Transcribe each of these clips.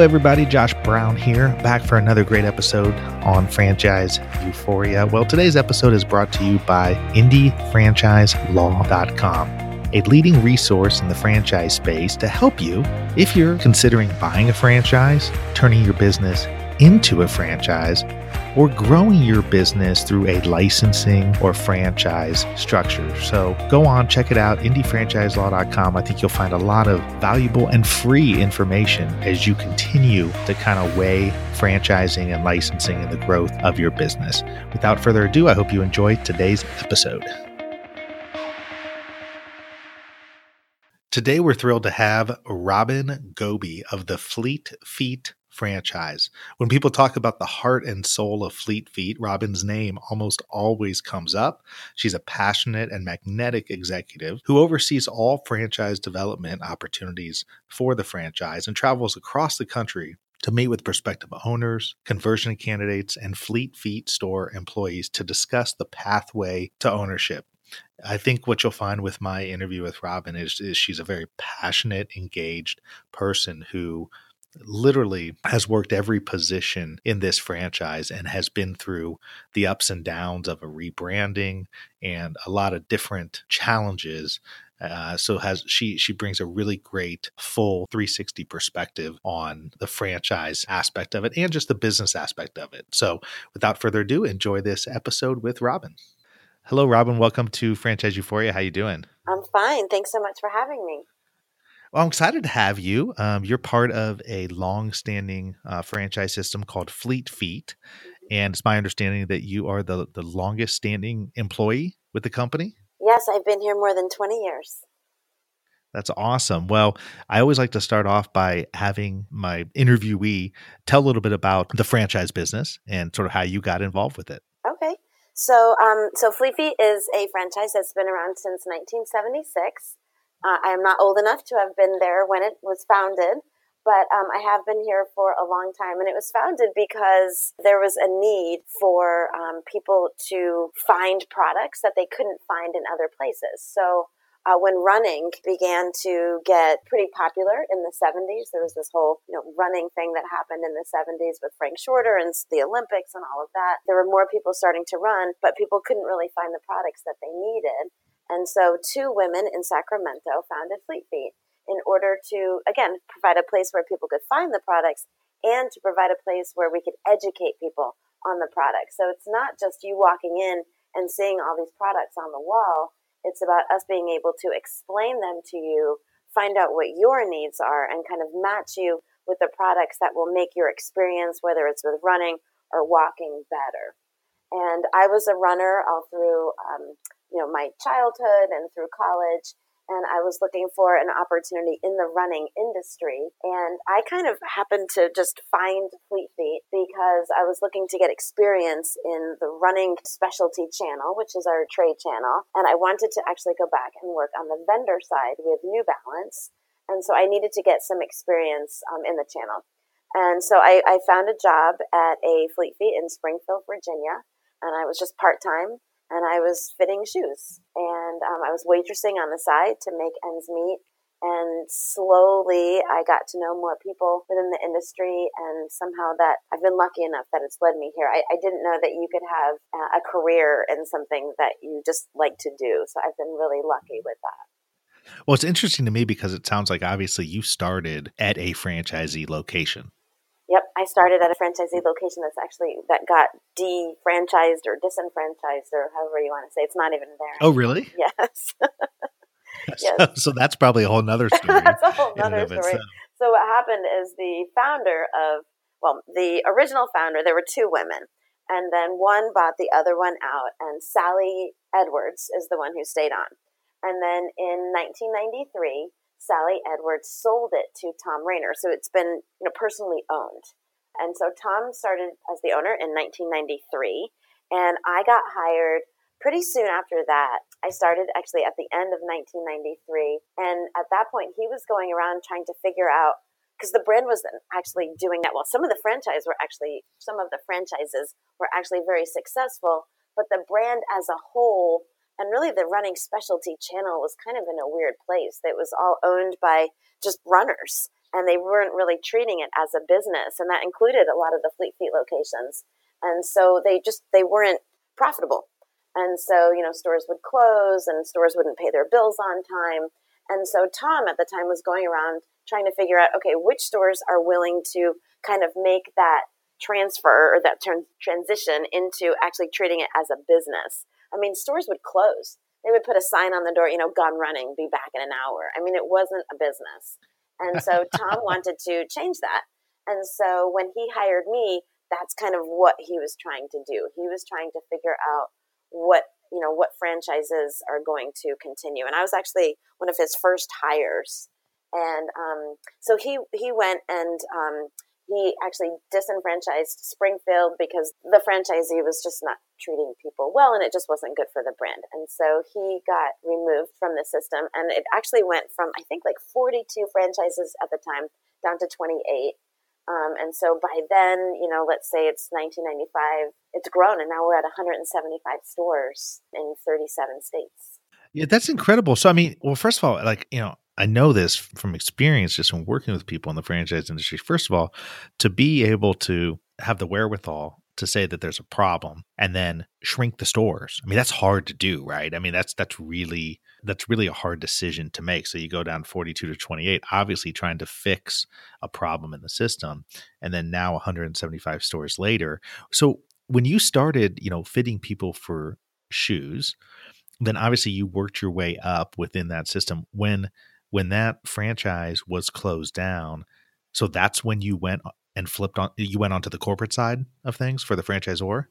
Everybody. Josh Brown here, back for another great episode on Franchise Euphoria. Well, today's episode is brought to you by IndyFranchiseLaw.com, a leading resource in the franchise space to help you if you're considering buying a franchise, turning your business into a franchise, or growing your business through a licensing or franchise structure. So go on, check it out, indyfranchiselaw.com. I think you'll find a lot of valuable and free information as you continue to kind of weigh franchising and licensing and the growth of your business. Without further ado, I hope you enjoy today's episode. Today, we're thrilled to have Robyn Goby of the Fleet Feet franchise. When people talk about the heart and soul of Fleet Feet, Robyn's name almost always comes up. She's a passionate and magnetic executive who oversees all franchise development opportunities for the franchise and travels across the country to meet with prospective owners, conversion candidates, and Fleet Feet store employees to discuss the pathway to ownership. I think what you'll find with my interview with Robyn is, is she's a very passionate, engaged person who literally has worked every position in this franchise and has been through the ups and downs of a rebranding and a lot of different challenges uh, so has she she brings a really great full 360 perspective on the franchise aspect of it and just the business aspect of it. So without further ado enjoy this episode with robyn. Hello robyn. Welcome to franchise euphoria. How you doing? I'm fine. Thanks so much for having me well, I'm excited to have you. Um, you're part of a long-standing uh, franchise system called Fleet Feet, mm-hmm. and it's my understanding that you are the the longest-standing employee with the company. Yes, I've been here more than 20 years. That's awesome. Well, I always like to start off by having my interviewee tell a little bit about the franchise business and sort of how you got involved with it. Okay. So, um, so Fleet Feet is a franchise that's been around since 1976. Uh, I am not old enough to have been there when it was founded, but um, I have been here for a long time. And it was founded because there was a need for um, people to find products that they couldn't find in other places. So uh, when running began to get pretty popular in the 70s, there was this whole you know running thing that happened in the 70s with Frank Shorter and the Olympics and all of that. There were more people starting to run, but people couldn't really find the products that they needed. And so two women in Sacramento founded Fleet Feet in order to, again, provide a place where people could find the products and to provide a place where we could educate people on the products. So it's not just you walking in and seeing all these products on the wall. It's about us being able to explain them to you, find out what your needs are, and kind of match you with the products that will make your experience, whether it's with running or walking, better. And I was a runner all through um, you know, my childhood and through college. And I was looking for an opportunity in the running industry. And I kind of happened to just find Fleet Feet because I was looking to get experience in the running specialty channel, which is our trade channel. And I wanted to actually go back and work on the vendor side with New Balance. And so I needed to get some experience um, in the channel. And so I, I found a job at a Fleet Feet in Springfield, Virginia. And I was just part time and I was fitting shoes. And um, I was waitressing on the side to make ends meet. And slowly I got to know more people within the industry. And somehow that I've been lucky enough that it's led me here. I, I didn't know that you could have a career in something that you just like to do. So I've been really lucky with that. Well, it's interesting to me because it sounds like obviously you started at a franchisee location. Yep, I started at a franchisee location that's actually that got defranchised or disenfranchised or however you want to say. It's not even there. Oh, really? Yes. yes. So, that's probably a whole nother story. that's a whole nother story. So what happened is the founder of well, the original founder. There were two women, and then one bought the other one out, and Sally Edwards is the one who stayed on. And then in 1993, Sally Edwards sold it to Tom Raynor. So it's been you know personally owned. And so Tom started as the owner in 1993, and I got hired pretty soon after that. I started actually at the end of 1993, and at that point he was going around trying to figure out because the brand was actually doing that well. Some of the franchise were actually some of the franchises were actually very successful, but the brand as a whole and really the running specialty channel was kind of in a weird place. It was all owned by just runners. and they weren't really treating it as a business, and that included a lot of the Fleet Feet locations. And so they just they weren't profitable. And so, you know, stores would close and stores wouldn't pay their bills on time. And so Tom at the time was going around trying to figure out, okay, which stores are willing to kind of make that transfer or that turn, transition into actually treating it as a business. I mean, stores would close. They would put a sign on the door, you know, gun running, be back in an hour. I mean, it wasn't a business. And so Tom wanted to change that. And so when he hired me, that's kind of what he was trying to do. He was trying to figure out what you know what franchises are going to continue. And I was actually one of his first hires. And um, so he he went and um, he actually disenfranchised Springfield because the franchisee was just not treating people well and it just wasn't good for the brand. And so he got removed from the system and it actually went from I think like 42 franchises at the time down to 28 um, and so by then, you know, let's say it's 1995, it's grown and now we're at 175 stores in 37 states. Yeah, that's incredible. So, I mean, well, first of all, like, you know, I know this from experience just from working with people in the franchise industry. First of all, to be able to have the wherewithal to say that there's a problem and then shrink the stores. I mean, that's hard to do, right? I mean, that's that's really that's really a hard decision to make. So you go down 42 to 28, obviously trying to fix a problem in the system. And then now 175 stores later. So when you started, you know, fitting people for shoes, then obviously you worked your way up within that system. When when that franchise was closed down, so that's when you went and flipped on you went onto the corporate side of things for the franchisor?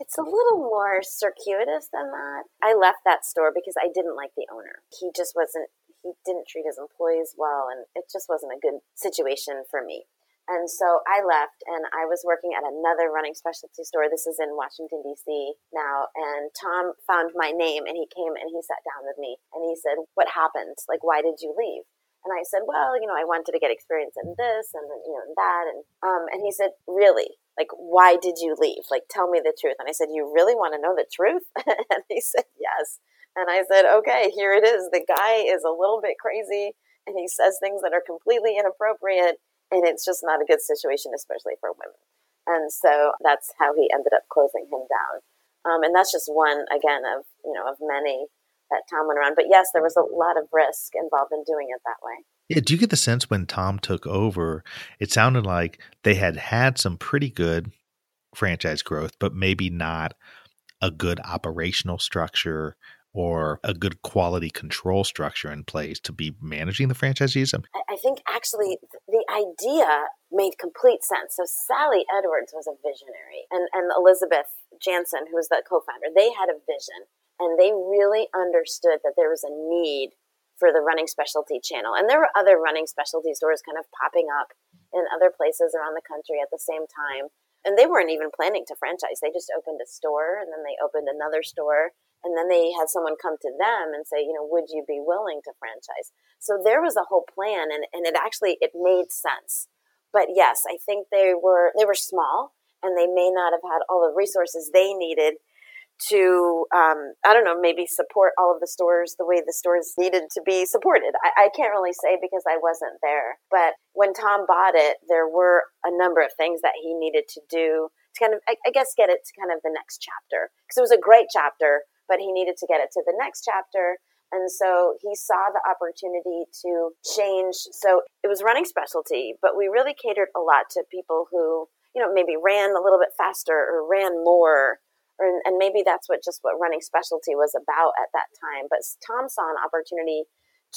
It's a little more circuitous than that. I left that store because I didn't like the owner. He just wasn't, he didn't treat his employees well, and it just wasn't a good situation for me. And so I left and I was working at another running specialty store. This is in Washington, D.C. now. And Tom found my name and he came and he sat down with me and he said, What happened? Like, why did you leave? And I said, Well, you know, I wanted to get experience in this and, you know, that. And, um, and he said, Really? like why did you leave like tell me the truth and i said you really want to know the truth and he said yes and i said okay here it is the guy is a little bit crazy and he says things that are completely inappropriate and it's just not a good situation especially for women. And so that's how he ended up closing him down. Um, and that's just one again of you know of many that tom went around. But yes there was a lot of risk involved in doing it that way. Yeah, do you get the sense when Tom took over, it sounded like they had had some pretty good franchise growth, but maybe not a good operational structure or a good quality control structure in place to be managing the franchisees? Um, I think actually the idea made complete sense. So Sally Edwards was a visionary, and, and Elizabeth Jansen, who was the co-founder, they had a vision, and they really understood that there was a need for the running specialty channel. And there were other running specialty stores kind of popping up in other places around the country at the same time. And they weren't even planning to franchise. They just opened a store and then they opened another store. And then they had someone come to them and say, you know, would you be willing to franchise? So there was a whole plan and, and it actually it made sense. But yes, I think they were they were small and they may not have had all the resources they needed to um, I don't know maybe support all of the stores the way the stores needed to be supported. I, I, can't really say because I wasn't there. But when Tom bought it, there were a number of things that he needed to do to kind of I, I guess get it to kind of the next chapter because it was a great chapter, but he needed to get it to the next chapter. And so he saw the opportunity to change. So it was running specialty, but we really catered a lot to people who, you know, maybe ran a little bit faster or ran more or, and maybe that's what just what running specialty was about at that time. But Tom saw an opportunity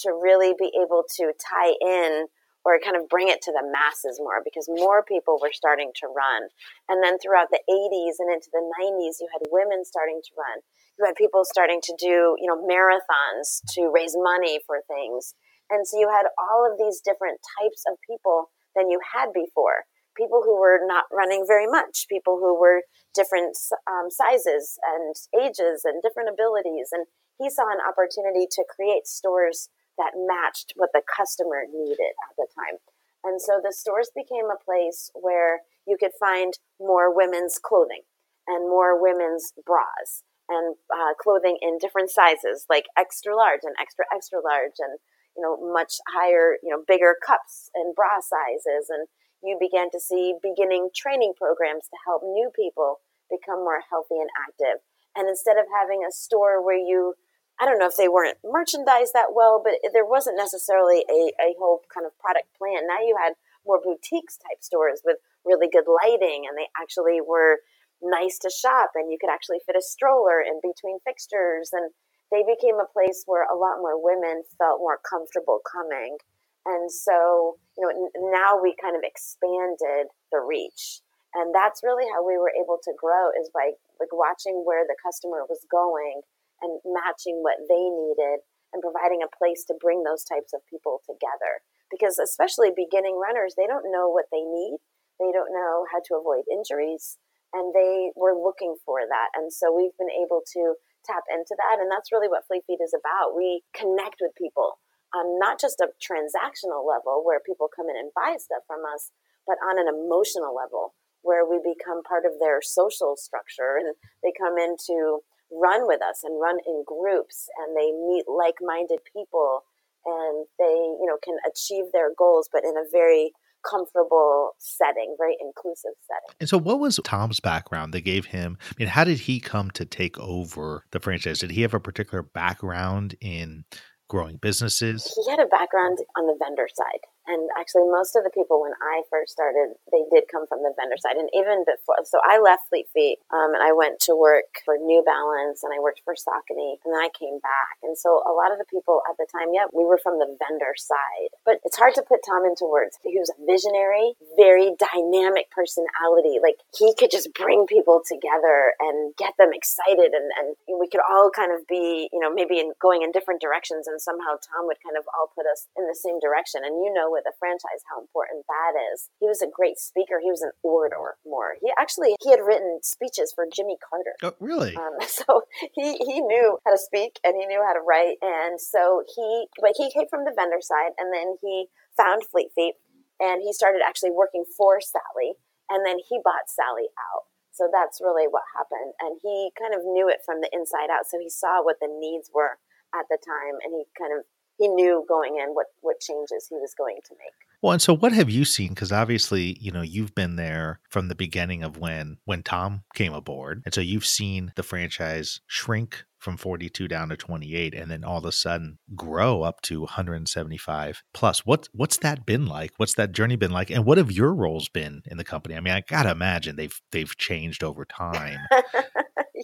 to really be able to tie in or kind of bring it to the masses more because more people were starting to run. And then throughout the 80s and into the 90s, you had women starting to run. You had people starting to do, you know, marathons to raise money for things. And so you had all of these different types of people than you had before people who were not running very much, people who were different um, sizes and ages and different abilities. And he saw an opportunity to create stores that matched what the customer needed at the time. And so the stores became a place where you could find more women's clothing and more women's bras and uh, clothing in different sizes, like extra large and extra extra large, and you know, much higher, you know, bigger cups and bra sizes. And you began to see beginning training programs to help new people become more healthy and active. And instead of having a store where you, I don't know if they weren't merchandised that well, but there wasn't necessarily a, a whole kind of product plan. Now you had more boutiques type stores with really good lighting and they actually were nice to shop and you could actually fit a stroller in between fixtures and they became a place where a lot more women felt more comfortable coming and so you know now we kind of expanded the reach and that's really how we were able to grow is by like watching where the customer was going and matching what they needed and providing a place to bring those types of people together because especially beginning runners they don't know what they need they don't know how to avoid injuries and they were looking for that. And so we've been able to tap into that. And that's really what Fleet Feet is about. We connect with people on not just a transactional level where people come in and buy stuff from us, but on an emotional level where we become part of their social structure and they come in to run with us and run in groups and they meet like-minded people and they you know can achieve their goals but in a very comfortable setting, very inclusive setting. And so, what was Tom's background that gave him? I mean, how did he come to take over the franchise? Did he have a particular background in growing businesses? He had a background on the vendor side. And actually, most of the people when I first started, they did come from the vendor side. And even before, so I left Fleet Feet um, and I went to work for New Balance and I worked for Saucony and then I came back. And so a lot of the people at the time, yeah, we were from the vendor side. But it's hard to put Tom into words. He was a visionary, very dynamic personality. Like he could just bring people together and get them excited. And, and we could all kind of be, you know, maybe in, going in different directions. And somehow Tom would kind of all put us in the same direction. And you know, with a franchise how important that is. He was a great speaker. He was an orator more. He actually he had written speeches for Jimmy Carter. Oh, really? Um, so he he knew how to speak and he knew how to write. And so he but he came from the vendor side and then he found Fleet Feet and he started actually working for Sally and then he bought Sally out. So that's really what happened. And he kind of knew it from the inside out. So he saw what the needs were at the time and he kind of he knew going in what what changes he was going to make. Well, and so what have you seen? Because obviously, you know, you've been there from the beginning of when when Tom came aboard, and so you've seen the franchise shrink from 42 down to 28 and then all of a sudden grow up to 175 plus. What what's that been like? What's that journey been like? And what have your roles been in the company? I mean i gotta imagine they've they've changed over time.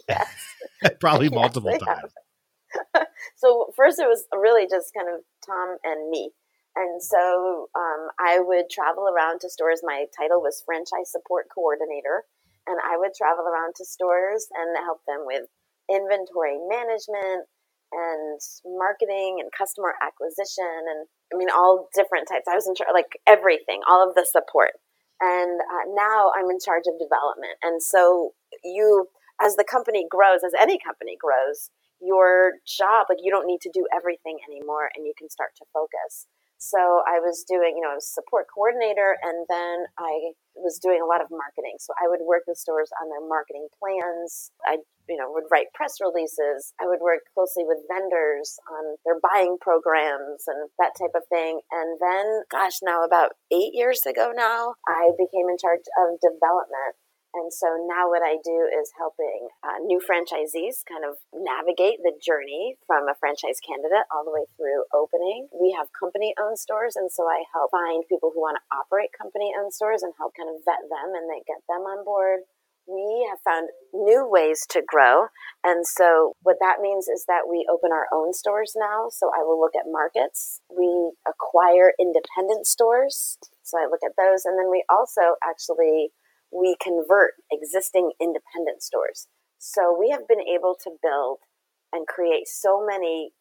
Yes. Probably multiple yes, times so first it was really just kind of Tom and me. And so um, I would travel around to stores. My title was franchise support coordinator. And I would travel around to stores and help them with inventory management and marketing and customer acquisition and I mean all different types. I was in charge like everything, all of the support. And uh, now I'm in charge of development. And so you, as the company grows, as any company grows, your job like you don't need to do everything anymore and you can start to focus. So i was doing you know I was support coordinator and then i was doing a lot of marketing. So i would work with stores on their marketing plans. I you know would write press releases. I would work closely with vendors on their buying programs and that type of thing. And then gosh now about eight years ago now i became in charge of development and so now what I do is helping uh, new franchisees kind of navigate the journey from a franchise candidate all the way through opening. We have company owned stores. And so I help find people who want to operate company owned stores and help kind of vet them and then get them on board. We have found new ways to grow. And so what that means is that we open our own stores now. So I will look at markets. We acquire independent stores. So I look at those. And then we also actually we convert existing independent stores. So we have been able to build and create so many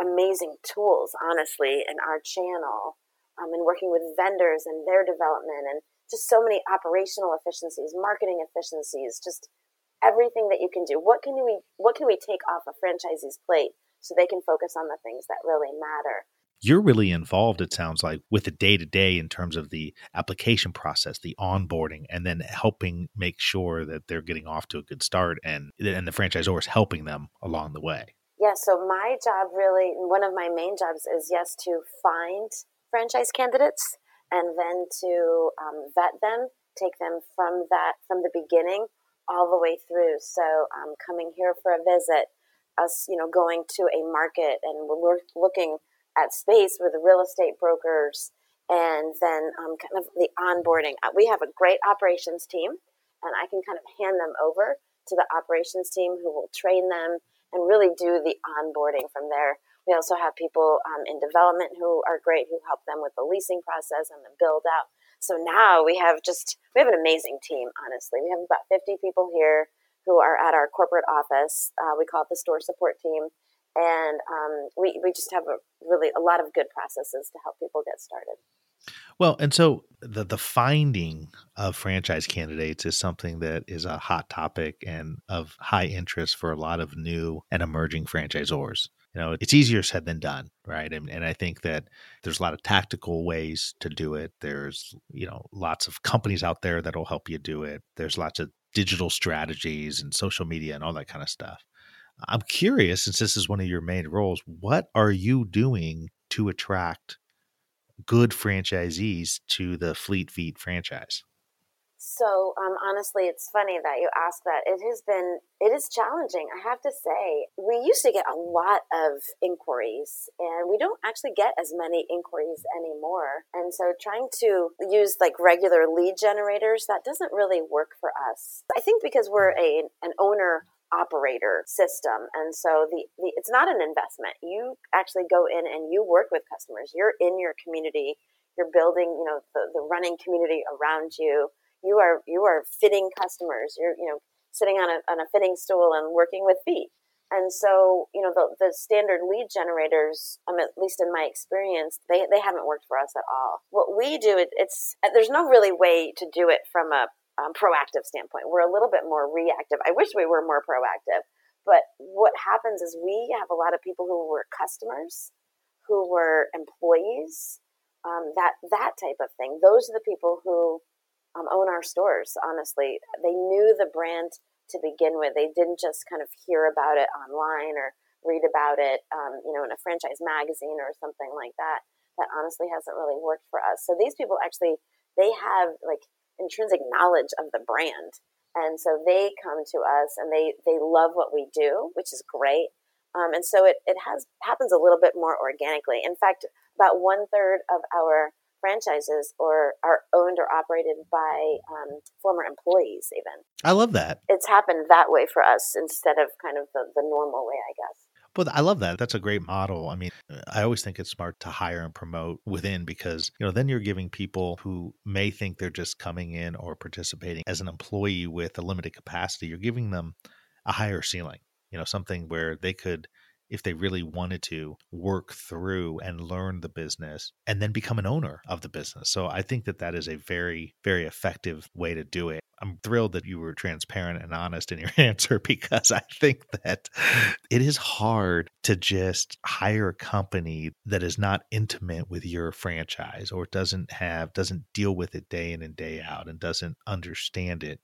amazing tools, honestly, in our channel um, and working with vendors and their development and just so many operational efficiencies, marketing efficiencies, just everything that you can do. What can we what can we take off a franchisee's plate so they can focus on the things that really matter? You're really involved it sounds like with the day to day in terms of the application process the onboarding and then helping make sure that they're getting off to a good start and and the franchisor is helping them along the way Yeah, so my job really, one of my main jobs is yes, to find franchise candidates and then to um, vet them, take them from that, from the beginning all the way through. So um, coming here for a visit, us, you know, going to a market and we're looking at space with real estate brokers and then um, kind of the onboarding. Uh, we have a great operations team and I can kind of hand them over to the operations team who will train them and really do the onboarding from there. We also have people um, in development who are great, who help them with the leasing process and the build out. So now we have just we have an amazing team. Honestly, we have about fifty people here who are at our corporate office. Uh, we call it the store support team, and um, we we just have a really a lot of good processes to help people get started. Well, and so the the finding of franchise candidates is something that is a hot topic and of high interest for a lot of new and emerging franchisors. You know, it's easier said than done, right? And, and I think that there's a lot of tactical ways to do it. There's, you know, lots of companies out there that'll help you do it. There's lots of digital strategies and social media and all that kind of stuff. I'm curious, since this is one of your main roles, what are you doing to attract good franchisees to the Fleet Feet franchise? So um, honestly, it's funny that you ask that. It has been it is challenging. I have to say, we used to get a lot of inquiries, and we don't actually get as many inquiries anymore. And so, trying to use like regular lead generators that doesn't really work for us. I think because we're a an owner operator system. And so the, the it's not an investment. You actually go in and you work with customers. You're in your community. You're building you know the, the running community around you. You are you are fitting customers. You're you know sitting on a, on a fitting stool and working with feet. And so you know the, the standard lead generators um, at least in my experience they, they haven't worked for us at all. What we do it, it's there's no really way to do it from a um, proactive standpoint. We're a little bit more reactive. I wish we were more proactive. But what happens is we have a lot of people who were customers, who were employees, um, that that type of thing. Those are the people who um, own our stores. Honestly, they knew the brand to begin with. They didn't just kind of hear about it online or read about it, um, you know, in a franchise magazine or something like that. That honestly hasn't really worked for us. So these people actually they have like intrinsic knowledge of the brand. And so they come to us and they, they love what we do, which is great. Um, and so it, it has happens a little bit more organically. In fact, about one third of our franchises or are owned or operated by um, former employees even i love that it's happened that way for us instead of kind of the, the normal way i guess well, I love that. That's a great model. I mean, uh, I always think it's smart to hire and promote within because, you know, then you're giving people who may think they're just coming in or participating as an employee with a limited capacity, you're giving them a higher ceiling, you know, something where they could if they really wanted to work through and learn the business and then become an owner of the business. So I think that that is a very, very effective way to do it. I'm thrilled that you were transparent and honest in your answer because I think that it is hard to just hire a company that is not intimate with your franchise or doesn't have, doesn't deal with it day in and day out and doesn't understand it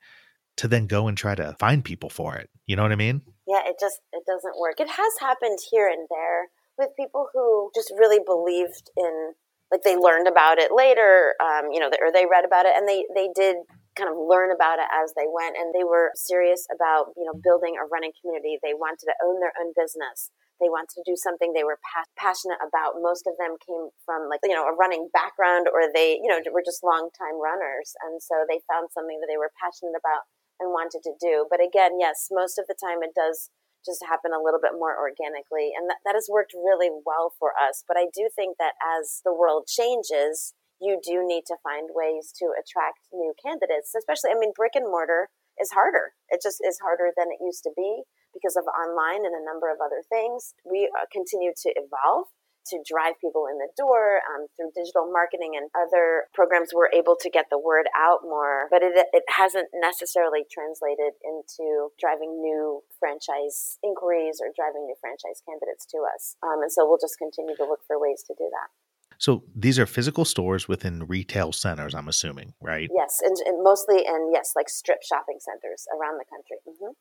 to then go and try to find people for it. You know what I mean? Yeah, it just it doesn't work. It has happened here and there with people who just really believed in like they learned about it later, um, you know, or they read about it and they they did kind of learn about it as they went and they were serious about you know building a running community they wanted to own their own business they wanted to do something they were pa- passionate about most of them came from like you know a running background or they you know were just long time runners and so they found something that they were passionate about and wanted to do. But again, yes, most of the time it does just happen a little bit more organically. And that has worked really well for us. But I do think that as the world changes, you do need to find ways to attract new candidates, especially, I mean, brick and mortar is harder. It just is harder than it used to be because of online and a number of other things. We uh, continue to evolve to drive people in the door um, through digital marketing and other programs we're able to get the word out more but it, it hasn't necessarily translated into driving new franchise inquiries or driving new franchise candidates to us um, and so we'll just continue to look for ways to do that so these are physical stores within retail centers, I'm assuming, right? Yes, and, and mostly in yes, like strip shopping centers around the country. Mm-hmm.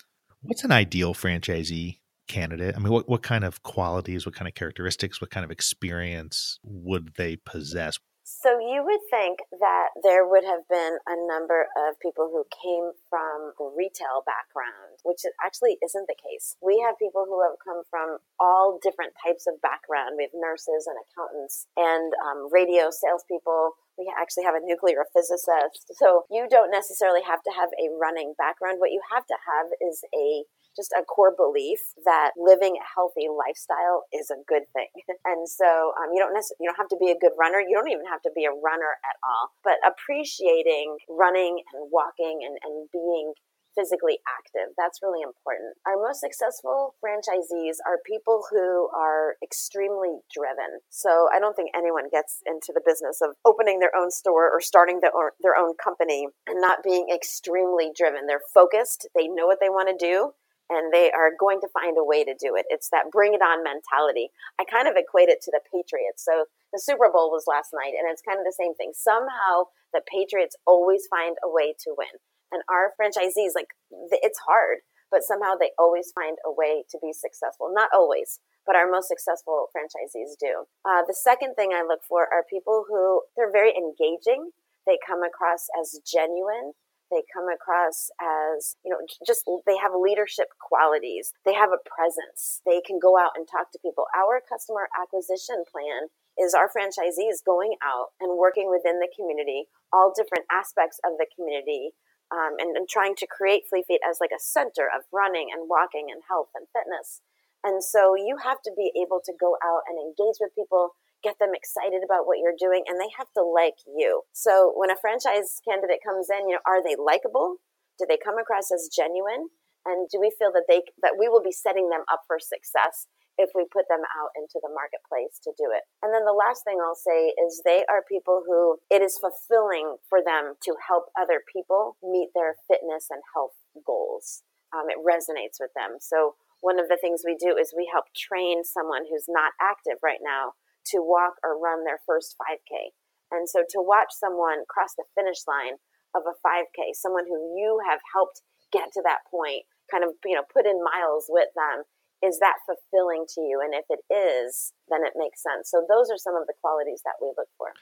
What's an ideal franchisee candidate? I mean, what, what kind of qualities, what kind of characteristics, what kind of experience would they possess? So you would think that there would have been a number of people who came from retail background, which actually isn't the case. We have people who have come from all different types of background. We have nurses and accountants and um, radio salespeople. We actually have a nuclear physicist. So you don't necessarily have to have a running background. What you have to have is a just a core belief that living a healthy lifestyle is a good thing. And so um, you don't necessarily, you don't have to be a good runner. You don't even have to be a runner at all, but appreciating running and walking and, and being physically active. That's really important. Our most successful franchisees are people who are extremely driven. So I don't think anyone gets into the business of opening their own store or starting their own, their own company and not being extremely driven. They're focused. They know what they want to do and they are going to find a way to do it. It's that bring it on mentality. I kind of equate it to the Patriots. So the Super Bowl was last night, and it's kind of the same thing. Somehow the Patriots always find a way to win. And our franchisees, like, it's hard, but somehow they always find a way to be successful. Not always, but our most successful franchisees do. Uh, the second thing I look for are people who they're very engaging. They come across as genuine they come across as, you know, just they have leadership qualities. They have a presence. They can go out and talk to people. Our customer acquisition plan is our franchisees going out and working within the community, all different aspects of the community, um, and, and trying to create Fleet Feet as like a center of running and walking and health and fitness. And so you have to be able to go out and engage with people get them excited about what you're doing and they have to like you. So when a franchise candidate comes in, you know, are they likable? Do they come across as genuine? And do we feel that they that we will be setting them up for success if we put them out into the marketplace to do it. And then the last thing I'll say is they are people who it is fulfilling for them to help other people meet their fitness and health goals. Um, it resonates with them. So one of the things we do is we help train someone who's not active right now to walk or run their first 5K. And so to watch someone cross the finish line of a 5K, someone who you have helped get to that point, kind of, you know, put in miles with them, is that fulfilling to you? And if it is, then it makes sense. So those are some of the qualities that we look for.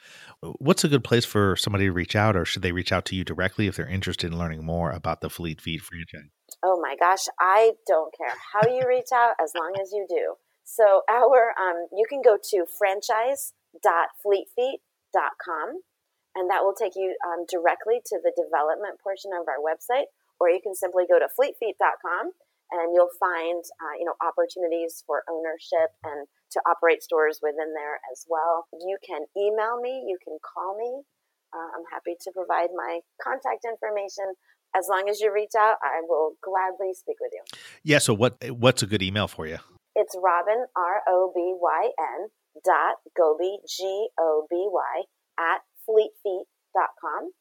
What's a good place for somebody to reach out, or should they reach out to you directly if they're interested in learning more about the Fleet Feet franchise? Oh my gosh, I don't care how you reach out as long as you do. So our um, you can go to franchise.fleetfeet.com and that will take you um, directly to the development portion of our website or you can simply go to fleetfeet.com and you'll find uh, you know opportunities for ownership and to operate stores within there as well. You can email me you can call me. Uh, i'm happy to provide my contact information. As long as you reach out i will gladly speak with you. Yeah so what what's a good email for you it's Robyn, R O B Y N, dot Goby, G O B Y, at fleetfeet.com.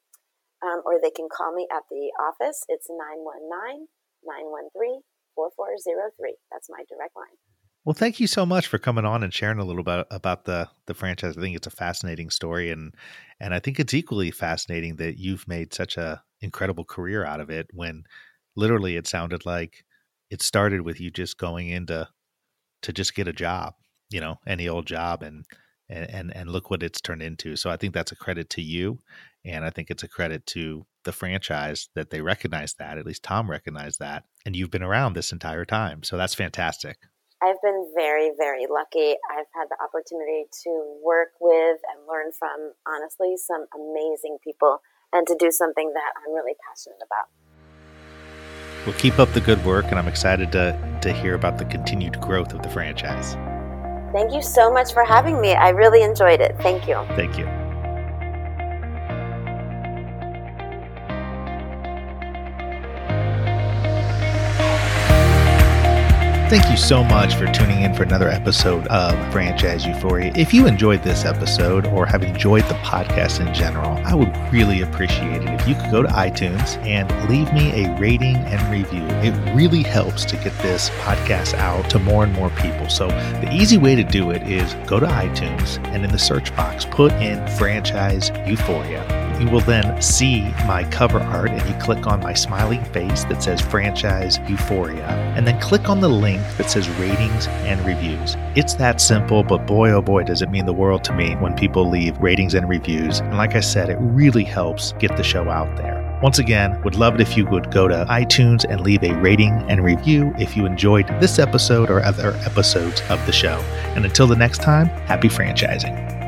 Um, or they can call me at the office. It's 919 913 4403. That's my direct line. Well, thank you so much for coming on and sharing a little bit about the the franchise. I think it's a fascinating story, and and I think it's equally fascinating that you've made such a incredible career out of it. When literally, it sounded like it started with you just going into to just get a job, you know, any old job and and and look what it's turned into. So I think that's a credit to you and I think it's a credit to the franchise that they recognize that. At least Tom recognized that and you've been around this entire time. So that's fantastic. I've been very, very lucky. I've had the opportunity to work with and learn from, honestly, some amazing people and to do something that I'm really passionate about. Well, keep up the good work, and I'm excited to, to hear about the continued growth of the franchise. Thank you so much for having me. I really enjoyed it. Thank you. Thank you. Thank you so much for tuning in for another episode of Franchise Euphoria. If you enjoyed this episode or have enjoyed the podcast in general, I would really appreciate it if you could go to iTunes and leave me a rating and review. It really helps to get this podcast out to more and more people. So, the easy way to do it is go to iTunes and in the search box, put in Franchise Euphoria You will then see my cover art and you click on my smiling face that says Franchise Euphoria, and then click on the link that says Ratings and Reviews. It's that simple, but boy, oh boy, does it mean the world to me when people leave ratings and reviews. And like I said, it really helps get the show out there. Once again, would love it if you would go to iTunes and leave a rating and review if you enjoyed this episode or other episodes of the show. And until the next time, happy franchising.